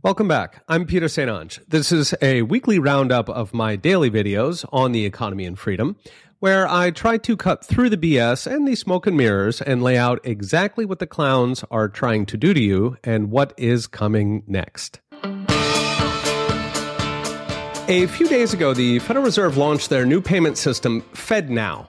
Welcome back. I'm Peter St. Onge. This is a weekly roundup of my daily videos on the economy and freedom, where I try to cut through the BS and the smoke and mirrors and lay out exactly what the clowns are trying to do to you and what is coming next. A few days ago, the Federal Reserve launched their new payment system, FedNow.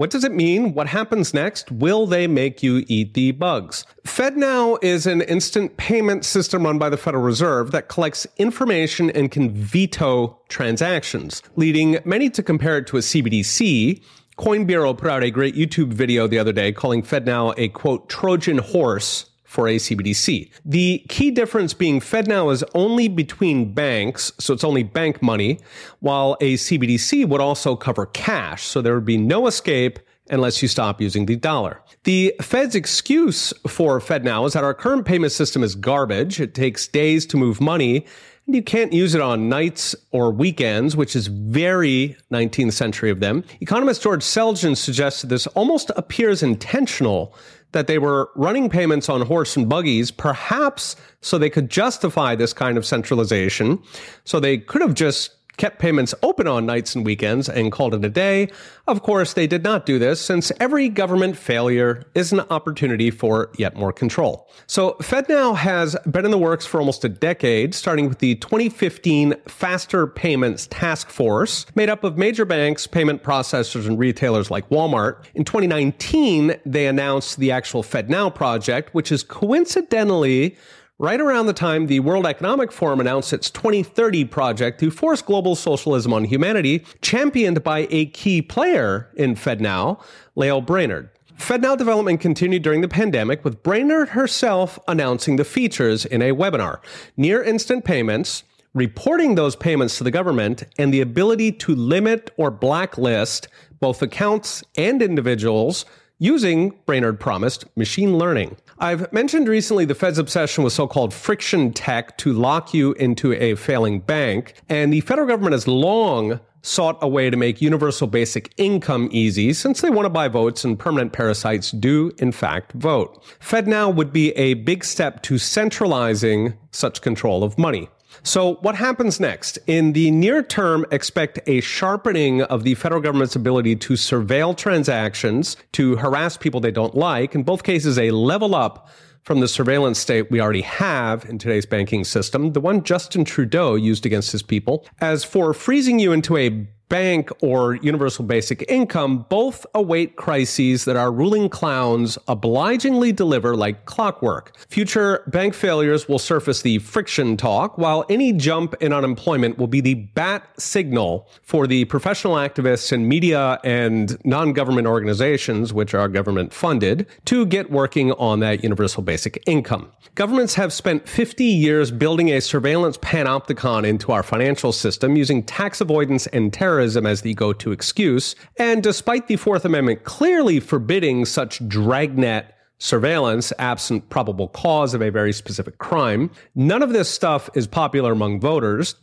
What does it mean? What happens next? Will they make you eat the bugs? FedNow is an instant payment system run by the Federal Reserve that collects information and can veto transactions, leading many to compare it to a CBDC. Coin Bureau put out a great YouTube video the other day calling FedNow a quote, Trojan horse for a CBDC. The key difference being FedNow is only between banks, so it's only bank money, while a CBDC would also cover cash, so there would be no escape unless you stop using the dollar. The Fed's excuse for FedNow is that our current payment system is garbage. It takes days to move money and you can't use it on nights or weekends, which is very 19th century of them. Economist George Selgin suggests this almost appears intentional that they were running payments on horse and buggies, perhaps so they could justify this kind of centralization. So they could have just kept payments open on nights and weekends and called it a day. Of course, they did not do this since every government failure is an opportunity for yet more control. So FedNow has been in the works for almost a decade, starting with the 2015 Faster Payments Task Force, made up of major banks, payment processors, and retailers like Walmart. In 2019, they announced the actual FedNow project, which is coincidentally right around the time the World Economic Forum announced its 2030 project to force global socialism on humanity, championed by a key player in FedNow, Lael Brainard. FedNow development continued during the pandemic, with Brainard herself announcing the features in a webinar near instant payments, reporting those payments to the government, and the ability to limit or blacklist both accounts and individuals using, Brainard promised, machine learning. I've mentioned recently the Fed's obsession with so-called friction tech to lock you into a failing bank, and the federal government has long sought a way to make universal basic income easy since they want to buy votes and permanent parasites do in fact vote. FedNow would be a big step to centralizing such control of money. So, what happens next? In the near term, expect a sharpening of the federal government's ability to surveil transactions, to harass people they don't like. In both cases, a level up from the surveillance state we already have in today's banking system, the one Justin Trudeau used against his people. As for freezing you into a bank or universal basic income both await crises that our ruling clowns obligingly deliver like clockwork. Future bank failures will surface the friction talk, while any jump in unemployment will be the bat signal for the professional activists and media and non government organizations, which are government funded, to get working on that universal basic income. Governments have spent 50 years building a surveillance panopticon into our financial system using tax avoidance and terrorism terrorism as the go to excuse. And despite the Fourth Amendment clearly forbidding such dragnet surveillance absent probable cause of a very specific crime, none of this stuff is popular among voters.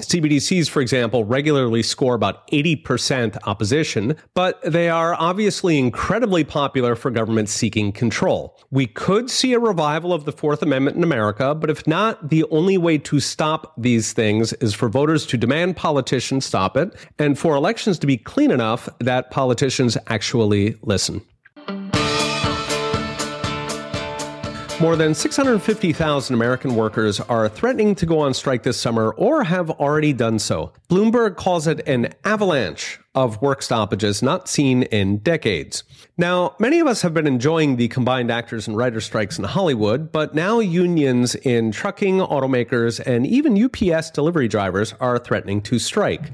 CBDCs, for example, regularly score about 80% opposition, but they are obviously incredibly popular for governments seeking control. We could see a revival of the Fourth Amendment in America, but if not, the only way to stop these things is for voters to demand politicians stop it and for elections to be clean enough that politicians actually listen. More than 650,000 American workers are threatening to go on strike this summer or have already done so. Bloomberg calls it an avalanche of work stoppages not seen in decades. Now, many of us have been enjoying the combined actors and writer strikes in Hollywood, but now unions in trucking, automakers, and even UPS delivery drivers are threatening to strike.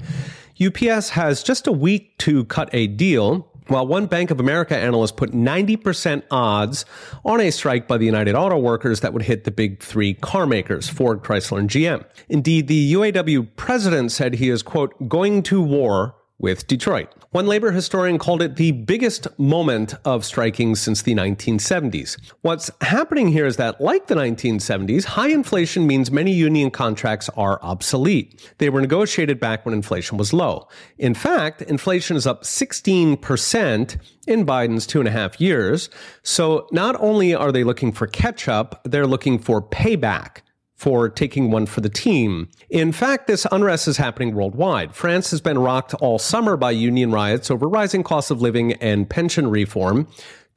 UPS has just a week to cut a deal while one Bank of America analyst put 90% odds on a strike by the United Auto Workers that would hit the big three car makers, Ford, Chrysler, and GM. Indeed, the UAW president said he is, quote, going to war with Detroit. One labor historian called it the biggest moment of striking since the 1970s. What's happening here is that, like the 1970s, high inflation means many union contracts are obsolete. They were negotiated back when inflation was low. In fact, inflation is up 16% in Biden's two and a half years. So not only are they looking for catch up, they're looking for payback for taking one for the team. In fact, this unrest is happening worldwide. France has been rocked all summer by union riots over rising costs of living and pension reform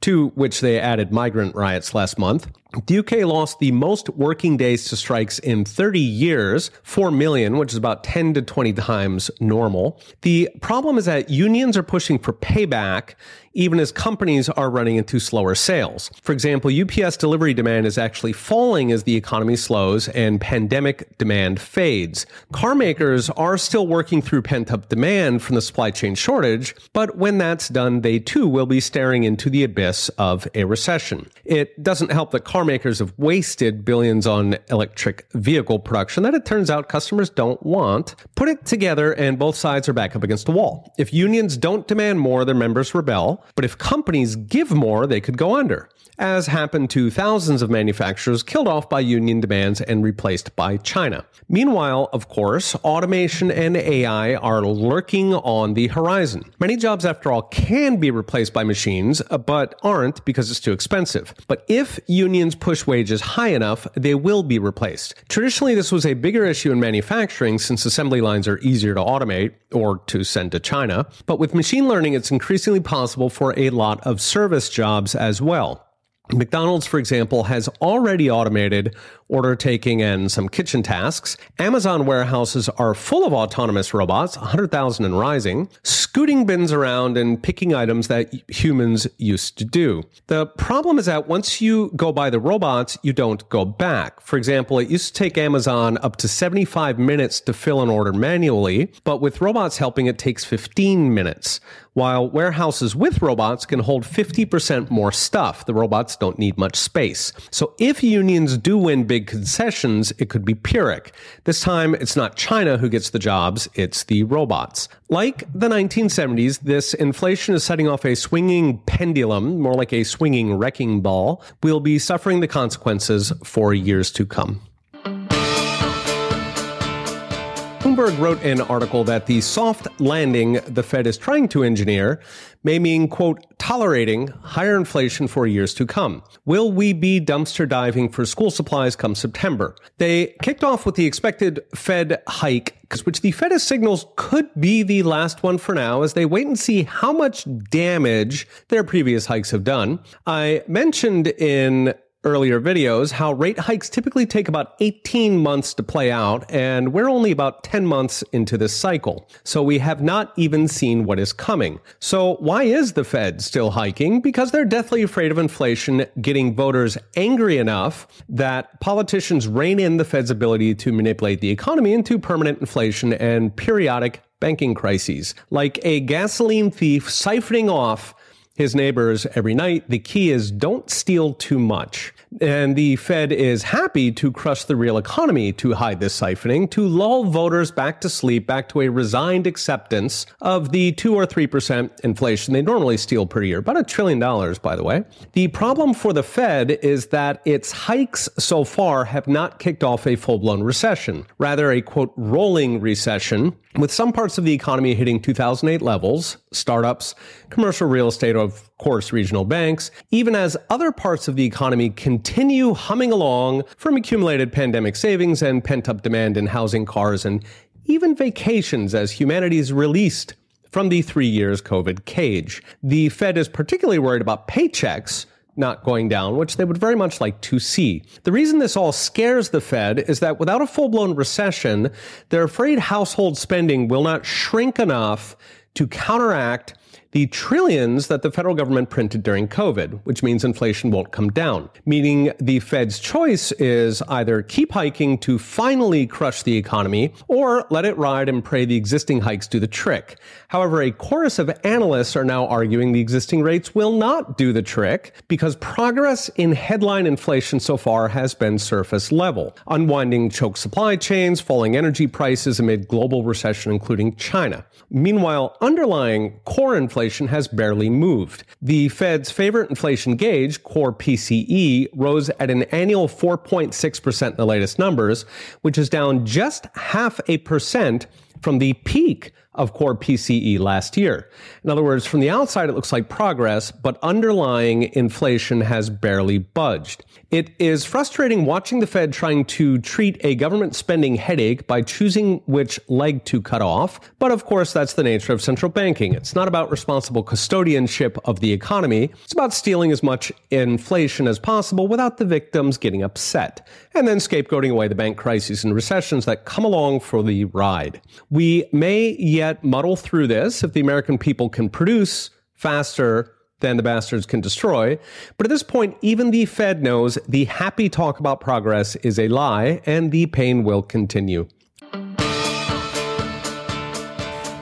to which they added migrant riots last month. The UK lost the most working days to strikes in 30 years, 4 million, which is about 10 to 20 times normal. The problem is that unions are pushing for payback even as companies are running into slower sales. For example, UPS delivery demand is actually falling as the economy slows and pandemic demand fades. Car makers are still working through pent up demand from the supply chain shortage, but when that's done, they too will be staring into the abyss of a recession. It doesn't help that car makers have wasted billions on electric vehicle production that it turns out customers don't want. Put it together and both sides are back up against a wall. If unions don't demand more, their members rebel. But if companies give more, they could go under as happened to thousands of manufacturers killed off by union demands and replaced by China. Meanwhile, of course, automation and AI are lurking on the horizon. Many jobs, after all, can be replaced by machines, uh, but aren't because it's too expensive. But if unions push wages high enough, they will be replaced. Traditionally, this was a bigger issue in manufacturing since assembly lines are easier to automate or to send to China. But with machine learning, it's increasingly possible for a lot of service jobs as well. McDonald's, for example, has already automated order taking and some kitchen tasks. Amazon warehouses are full of autonomous robots, 100,000 and rising, scooting bins around and picking items that humans used to do. The problem is that once you go by the robots, you don't go back. For example, it used to take Amazon up to 75 minutes to fill an order manually, but with robots helping, it takes 15 minutes while warehouses with robots can hold 50% more stuff. The robots don't need much space. So if unions do win big concessions, it could be Pyrrhic. This time, it's not China who gets the jobs, it's the robots. Like the 1970s, this inflation is setting off a swinging pendulum, more like a swinging wrecking ball. We'll be suffering the consequences for years to come. Bloomberg wrote an article that the soft landing the Fed is trying to engineer may mean, quote, tolerating higher inflation for years to come. Will we be dumpster diving for school supplies come September? They kicked off with the expected Fed hike, which the Fed signals could be the last one for now as they wait and see how much damage their previous hikes have done. I mentioned in earlier videos how rate hikes typically take about 18 months to play out, and we're only about 10 months into this cycle. So we have not even seen what is coming. So why is the Fed still hiking? Because they're deathly afraid of inflation getting voters angry enough that politicians rein in the Fed's ability to manipulate the economy into permanent inflation and periodic banking crises, like a gasoline thief siphoning off his neighbors every night. The key is don't steal too much. And the Fed is happy to crush the real economy to hide this siphoning, to lull voters back to sleep, back to a resigned acceptance of the 2 or 3% inflation they normally steal per year. About a trillion dollars, by the way. The problem for the Fed is that its hikes so far have not kicked off a full blown recession, rather, a quote, rolling recession, with some parts of the economy hitting 2008 levels, startups, commercial real estate, of course, regional banks, even as other parts of the economy continue humming along from accumulated pandemic savings and pent up demand in housing, cars, and even vacations as humanity is released from the three years COVID cage. The Fed is particularly worried about paychecks not going down, which they would very much like to see. The reason this all scares the Fed is that without a full blown recession, they're afraid household spending will not shrink enough to counteract the trillions that the federal government printed during COVID, which means inflation won't come down. Meaning the Fed's choice is either keep hiking to finally crush the economy or let it ride and pray the existing hikes do the trick. However, a chorus of analysts are now arguing the existing rates will not do the trick because progress in headline inflation so far has been surface level, unwinding choke supply chains, falling energy prices amid global recession, including China. Meanwhile, underlying core inflation has barely moved. The Fed's favorite inflation gauge, core PCE, rose at an annual 4.6% in the latest numbers, which is down just half a percent from the peak of core PCE last year. In other words, from the outside, it looks like progress, but underlying inflation has barely budged. It is frustrating watching the Fed trying to treat a government spending headache by choosing which leg to cut off. But of course, that's the nature of central banking. It's not about responsible custodianship of the economy. It's about stealing as much inflation as possible without the victims getting upset, and then scapegoating away the bank crises and recessions that come along for the ride. We may yet muddle through this if the American people can produce faster than the bastards can destroy. But at this point, even the Fed knows the happy talk about progress is a lie and the pain will continue.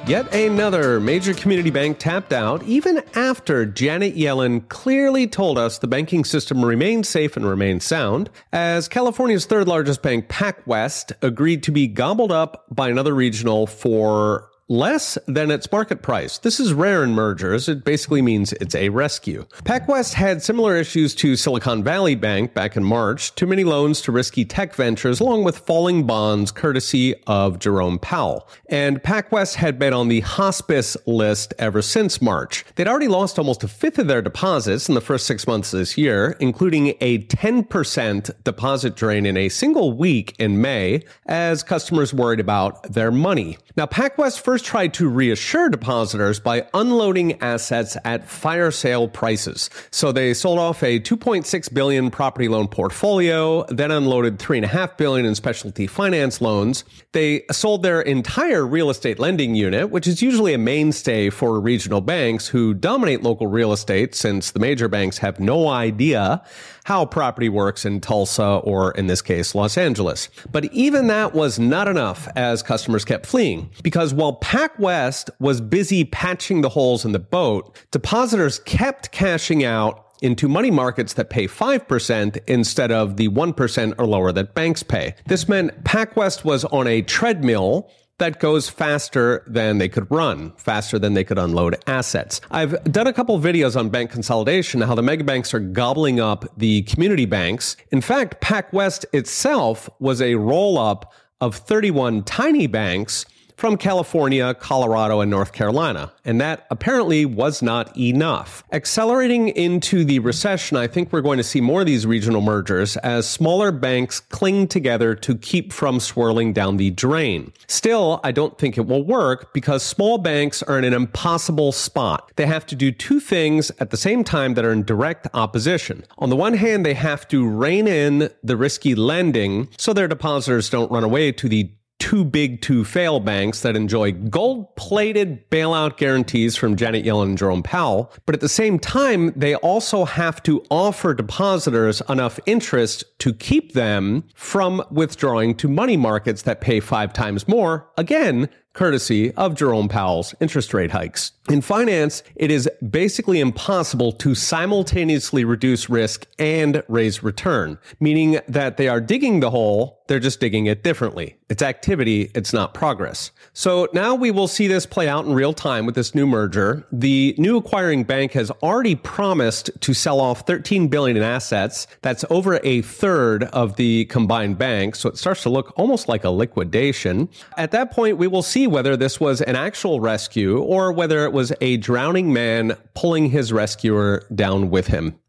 Yet another major community bank tapped out, even after Janet Yellen clearly told us the banking system remains safe and remains sound, as California's third largest bank, PacWest, agreed to be gobbled up by another regional for less than its market price. This is rare in mergers. It basically means it's a rescue. PacWest had similar issues to Silicon Valley Bank back in March, too many loans to risky tech ventures, along with falling bonds courtesy of Jerome Powell. And PacWest had been on the hospice list ever since March. They'd already lost almost a fifth of their deposits in the first six months of this year, including a 10% deposit drain in a single week in May, as customers worried about their money. Now, PacWest first tried to reassure depositors by unloading assets at fire sale prices. So they sold off a 2.6 billion property loan portfolio, then unloaded 3.5 billion in specialty finance loans. They sold their entire real estate lending unit, which is usually a mainstay for regional banks who dominate local real estate since the major banks have no idea how property works in Tulsa or in this case, Los Angeles. But even that was not enough as customers kept fleeing because while PacWest was busy patching the holes in the boat, depositors kept cashing out into money markets that pay 5% instead of the 1% or lower that banks pay. This meant PacWest was on a treadmill that goes faster than they could run, faster than they could unload assets. I've done a couple videos on bank consolidation, how the mega banks are gobbling up the community banks. In fact, PacWest itself was a roll up of 31 tiny banks from California, Colorado, and North Carolina. And that apparently was not enough. Accelerating into the recession, I think we're going to see more of these regional mergers as smaller banks cling together to keep from swirling down the drain. Still, I don't think it will work because small banks are in an impossible spot. They have to do two things at the same time that are in direct opposition. On the one hand, they have to rein in the risky lending so their depositors don't run away to the too big to fail banks that enjoy gold plated bailout guarantees from Janet Yellen and Jerome Powell. But at the same time, they also have to offer depositors enough interest to keep them from withdrawing to money markets that pay five times more. Again, courtesy of Jerome Powell's interest rate hikes. In finance, it is basically impossible to simultaneously reduce risk and raise return, meaning that they are digging the hole, they're just digging it differently. It's activity, it's not progress. So now we will see this play out in real time with this new merger. The new acquiring bank has already promised to sell off 13 billion in assets. That's over a third of the combined bank, so it starts to look almost like a liquidation. At that point, we will see whether this was an actual rescue or whether it was a drowning man pulling his rescuer down with him.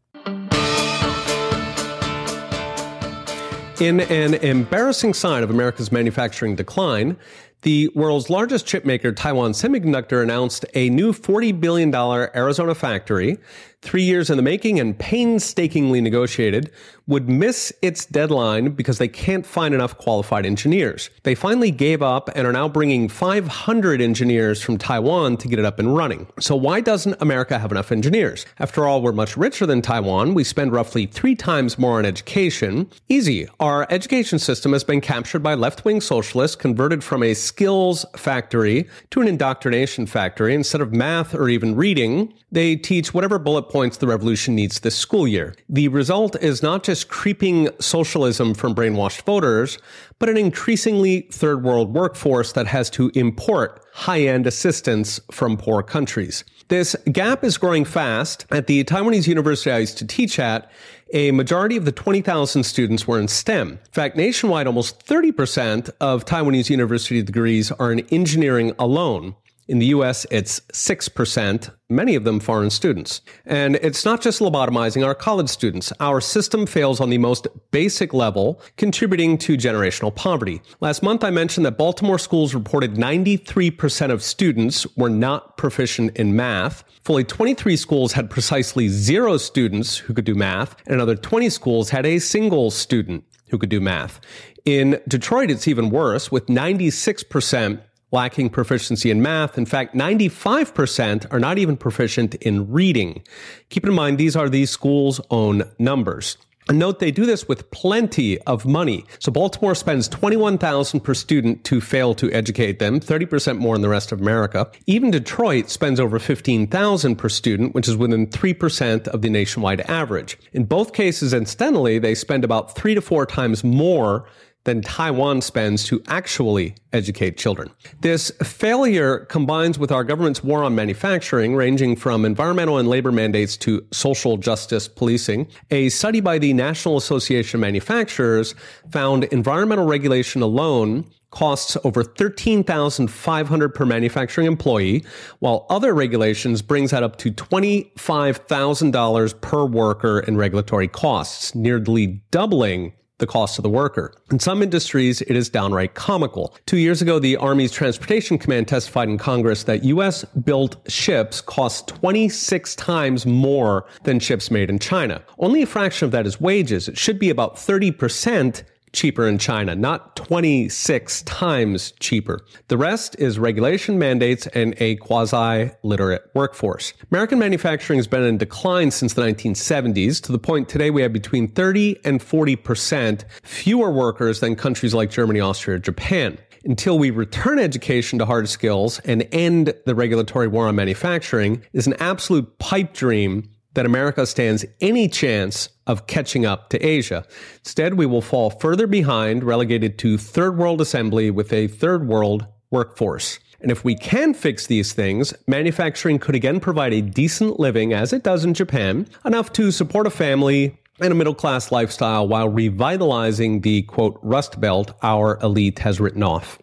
In an embarrassing sign of America's manufacturing decline, the world's largest chipmaker, Taiwan Semiconductor, announced a new $40 billion Arizona factory three years in the making and painstakingly negotiated, would miss its deadline because they can't find enough qualified engineers. They finally gave up and are now bringing 500 engineers from Taiwan to get it up and running. So why doesn't America have enough engineers? After all, we're much richer than Taiwan. We spend roughly three times more on education. Easy. Our education system has been captured by left-wing socialists, converted from a skills factory to an indoctrination factory. Instead of math or even reading, they teach whatever bullet points the revolution needs this school year. The result is not just creeping socialism from brainwashed voters, but an increasingly third world workforce that has to import high end assistance from poor countries. This gap is growing fast. At the Taiwanese university I used to teach at, a majority of the 20,000 students were in STEM. In fact, nationwide, almost 30% of Taiwanese university degrees are in engineering alone. In the US, it's 6%, many of them foreign students. And it's not just lobotomizing our college students. Our system fails on the most basic level, contributing to generational poverty. Last month, I mentioned that Baltimore schools reported 93% of students were not proficient in math. Fully 23 schools had precisely zero students who could do math, and another 20 schools had a single student who could do math. In Detroit, it's even worse, with 96% lacking proficiency in math. In fact, 95% are not even proficient in reading. Keep in mind, these are these schools' own numbers. And note they do this with plenty of money. So Baltimore spends 21,000 per student to fail to educate them, 30% more than the rest of America. Even Detroit spends over 15,000 per student, which is within 3% of the nationwide average. In both cases, incidentally, they spend about 3 to 4 times more than Taiwan spends to actually educate children. This failure combines with our government's war on manufacturing, ranging from environmental and labor mandates to social justice policing. A study by the National Association of Manufacturers found environmental regulation alone costs over 13,500 per manufacturing employee, while other regulations brings that up to $25,000 per worker in regulatory costs, nearly doubling the cost of the worker. In some industries, it is downright comical. Two years ago, the Army's Transportation Command testified in Congress that U.S. built ships cost 26 times more than ships made in China. Only a fraction of that is wages. It should be about 30% cheaper in China, not 26 times cheaper. The rest is regulation mandates and a quasi literate workforce. American manufacturing has been in decline since the 1970s to the point today we have between 30 and 40% fewer workers than countries like Germany, Austria, or Japan until we return education to hard skills and end the regulatory war on manufacturing is an absolute pipe dream that America stands any chance of catching up to Asia. Instead, we will fall further behind, relegated to third world assembly with a third world workforce. And if we can fix these things, manufacturing could again provide a decent living, as it does in Japan, enough to support a family and a middle class lifestyle while revitalizing the quote rust belt our elite has written off.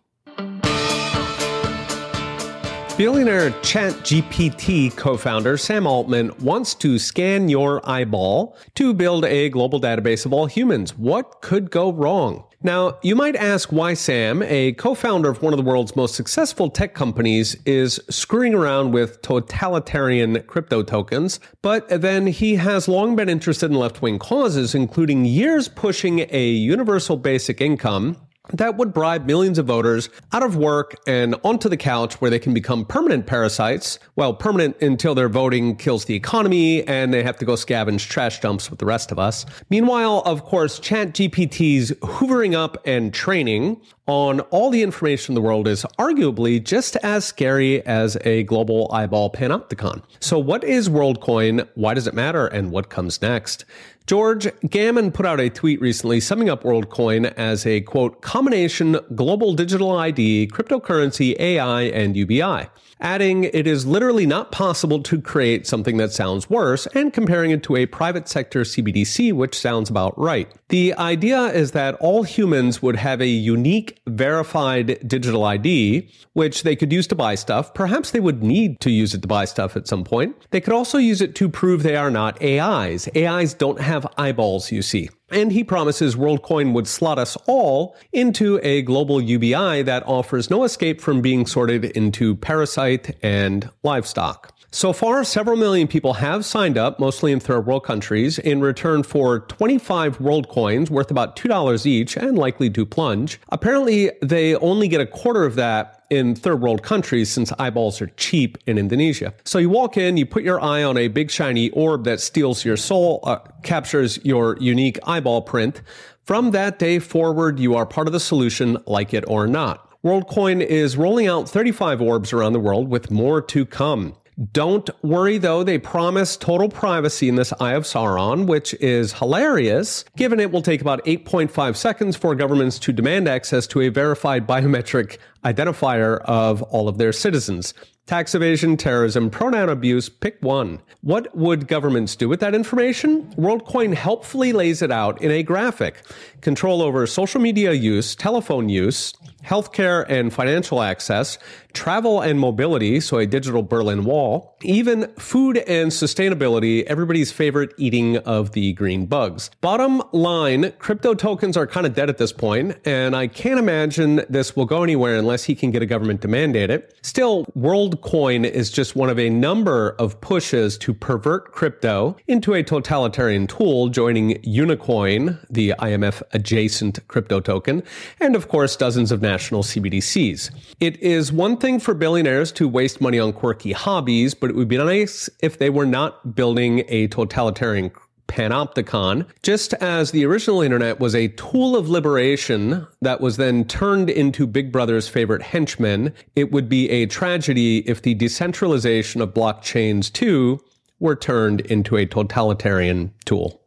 Billionaire ChatGPT co founder Sam Altman wants to scan your eyeball to build a global database of all humans. What could go wrong? Now, you might ask why Sam, a co founder of one of the world's most successful tech companies, is screwing around with totalitarian crypto tokens, but then he has long been interested in left wing causes, including years pushing a universal basic income that would bribe millions of voters out of work and onto the couch where they can become permanent parasites. Well, permanent until their voting kills the economy and they have to go scavenge trash dumps with the rest of us. Meanwhile, of course, ChatGPT's hoovering up and training on all the information in the world is arguably just as scary as a global eyeball panopticon. So what is WorldCoin? Why does it matter? And what comes next? George Gammon put out a tweet recently summing up WorldCoin as a quote, combination global digital ID, cryptocurrency, AI, and UBI adding it is literally not possible to create something that sounds worse and comparing it to a private sector CBDC, which sounds about right. The idea is that all humans would have a unique verified digital ID, which they could use to buy stuff. Perhaps they would need to use it to buy stuff at some point. They could also use it to prove they are not AIs. AIs don't have eyeballs, you see. And he promises WorldCoin would slot us all into a global UBI that offers no escape from being sorted into parasite and livestock. So far, several million people have signed up, mostly in third world countries, in return for 25 world coins worth about $2 each and likely to plunge. Apparently, they only get a quarter of that in third world countries since eyeballs are cheap in Indonesia. So you walk in, you put your eye on a big shiny orb that steals your soul, uh, captures your unique eyeball print. From that day forward, you are part of the solution, like it or not. WorldCoin is rolling out 35 orbs around the world with more to come. Don't worry though, they promise total privacy in this Eye of Sauron, which is hilarious, given it will take about 8.5 seconds for governments to demand access to a verified biometric identifier of all of their citizens. Tax evasion, terrorism, pronoun abuse, pick one. What would governments do with that information? WorldCoin helpfully lays it out in a graphic. Control over social media use, telephone use, healthcare and financial access, travel and mobility, so a digital Berlin Wall, even food and sustainability, everybody's favorite eating of the green bugs. Bottom line, crypto tokens are kind of dead at this point, and I can't imagine this will go anywhere unless he can get a government to mandate it. Still, WorldCoin is just one of a number of pushes to pervert crypto into a totalitarian tool, joining Unicoin, the IMF adjacent crypto token, and of course, dozens of national CBDCs. It is one thing for billionaires to waste money on quirky hobbies, but it would be nice if they were not building a totalitarian panopticon, just as the original internet was a tool of liberation that was then turned into Big Brother's favorite henchmen, it would be a tragedy if the decentralization of blockchains too were turned into a totalitarian tool.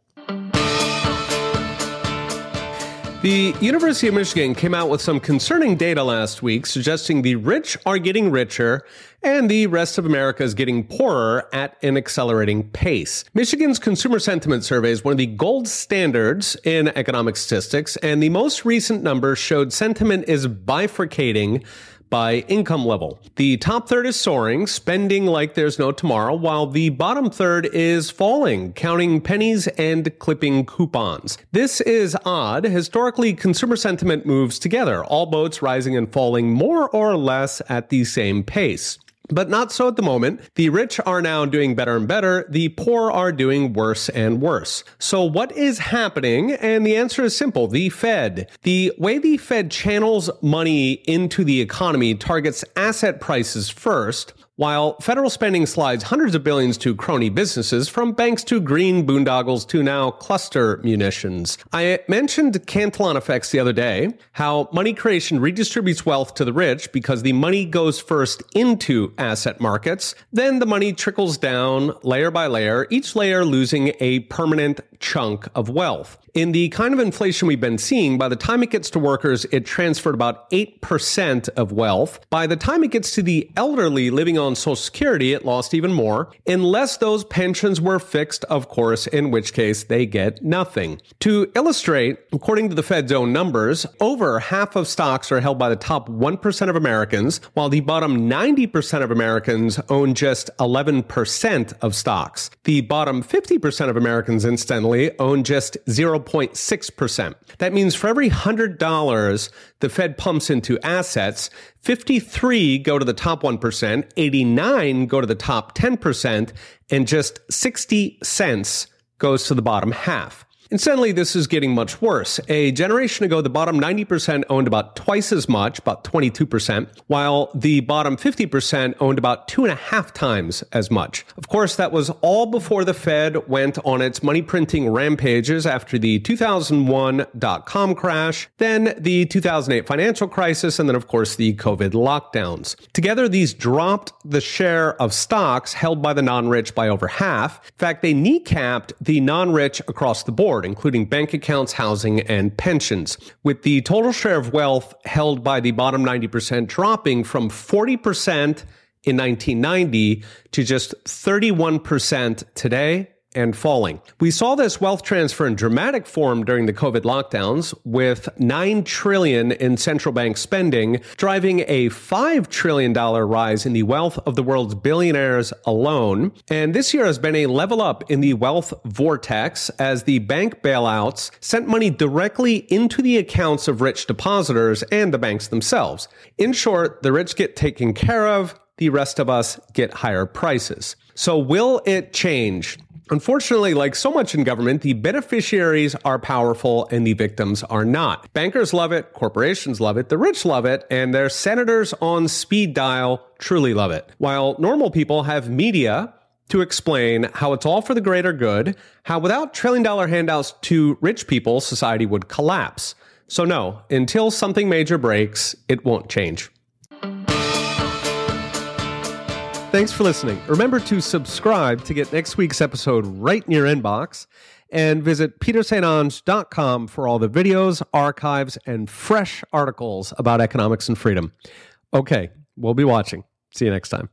The University of Michigan came out with some concerning data last week suggesting the rich are getting richer and the rest of America is getting poorer at an accelerating pace. Michigan's consumer sentiment survey is one of the gold standards in economic statistics, and the most recent numbers showed sentiment is bifurcating by income level. The top third is soaring, spending like there's no tomorrow, while the bottom third is falling, counting pennies and clipping coupons. This is odd. Historically, consumer sentiment moves together, all boats rising and falling more or less at the same pace. But not so at the moment. The rich are now doing better and better. The poor are doing worse and worse. So what is happening? And the answer is simple. The Fed. The way the Fed channels money into the economy targets asset prices first, while federal spending slides hundreds of billions to crony businesses, from banks to green boondoggles to now cluster munitions. I mentioned Cantillon effects the other day, how money creation redistributes wealth to the rich because the money goes first into asset markets, then the money trickles down layer by layer, each layer losing a permanent chunk of wealth. In the kind of inflation we've been seeing, by the time it gets to workers, it transferred about 8% of wealth. By the time it gets to the elderly living on Social Security, it lost even more, unless those pensions were fixed, of course, in which case they get nothing. To illustrate, according to the Fed's own numbers, over half of stocks are held by the top 1% of Americans, while the bottom 90% of Americans own just 11% of stocks. The bottom 50% of Americans, incidentally, own just 0.6%. That means for every $100 the Fed pumps into assets, 53 go to the top 1%, 89 go to the top 10%, and just 60 cents goes to the bottom half. Incidentally, this is getting much worse. A generation ago, the bottom 90% owned about twice as much, about 22%, while the bottom 50% owned about two and a half times as much. Of course, that was all before the Fed went on its money printing rampages after the 2001 dot com crash, then the 2008 financial crisis, and then, of course, the COVID lockdowns. Together, these dropped the share of stocks held by the non rich by over half. In fact, they kneecapped the non rich across the board board, including bank accounts, housing, and pensions, with the total share of wealth held by the bottom 90% dropping from 40% in 1990 to just 31% today and falling. We saw this wealth transfer in dramatic form during the COVID lockdowns with 9 trillion in central bank spending driving a 5 trillion dollar rise in the wealth of the world's billionaires alone. And this year has been a level up in the wealth vortex as the bank bailouts sent money directly into the accounts of rich depositors and the banks themselves. In short, the rich get taken care of, the rest of us get higher prices. So will it change? Unfortunately, like so much in government, the beneficiaries are powerful and the victims are not. Bankers love it, corporations love it, the rich love it, and their senators on speed dial truly love it. While normal people have media to explain how it's all for the greater good, how without trillion dollar handouts to rich people, society would collapse. So, no, until something major breaks, it won't change. Thanks for listening. Remember to subscribe to get next week's episode right in your inbox and visit peterstonge.com for all the videos, archives, and fresh articles about economics and freedom. Okay, we'll be watching. See you next time.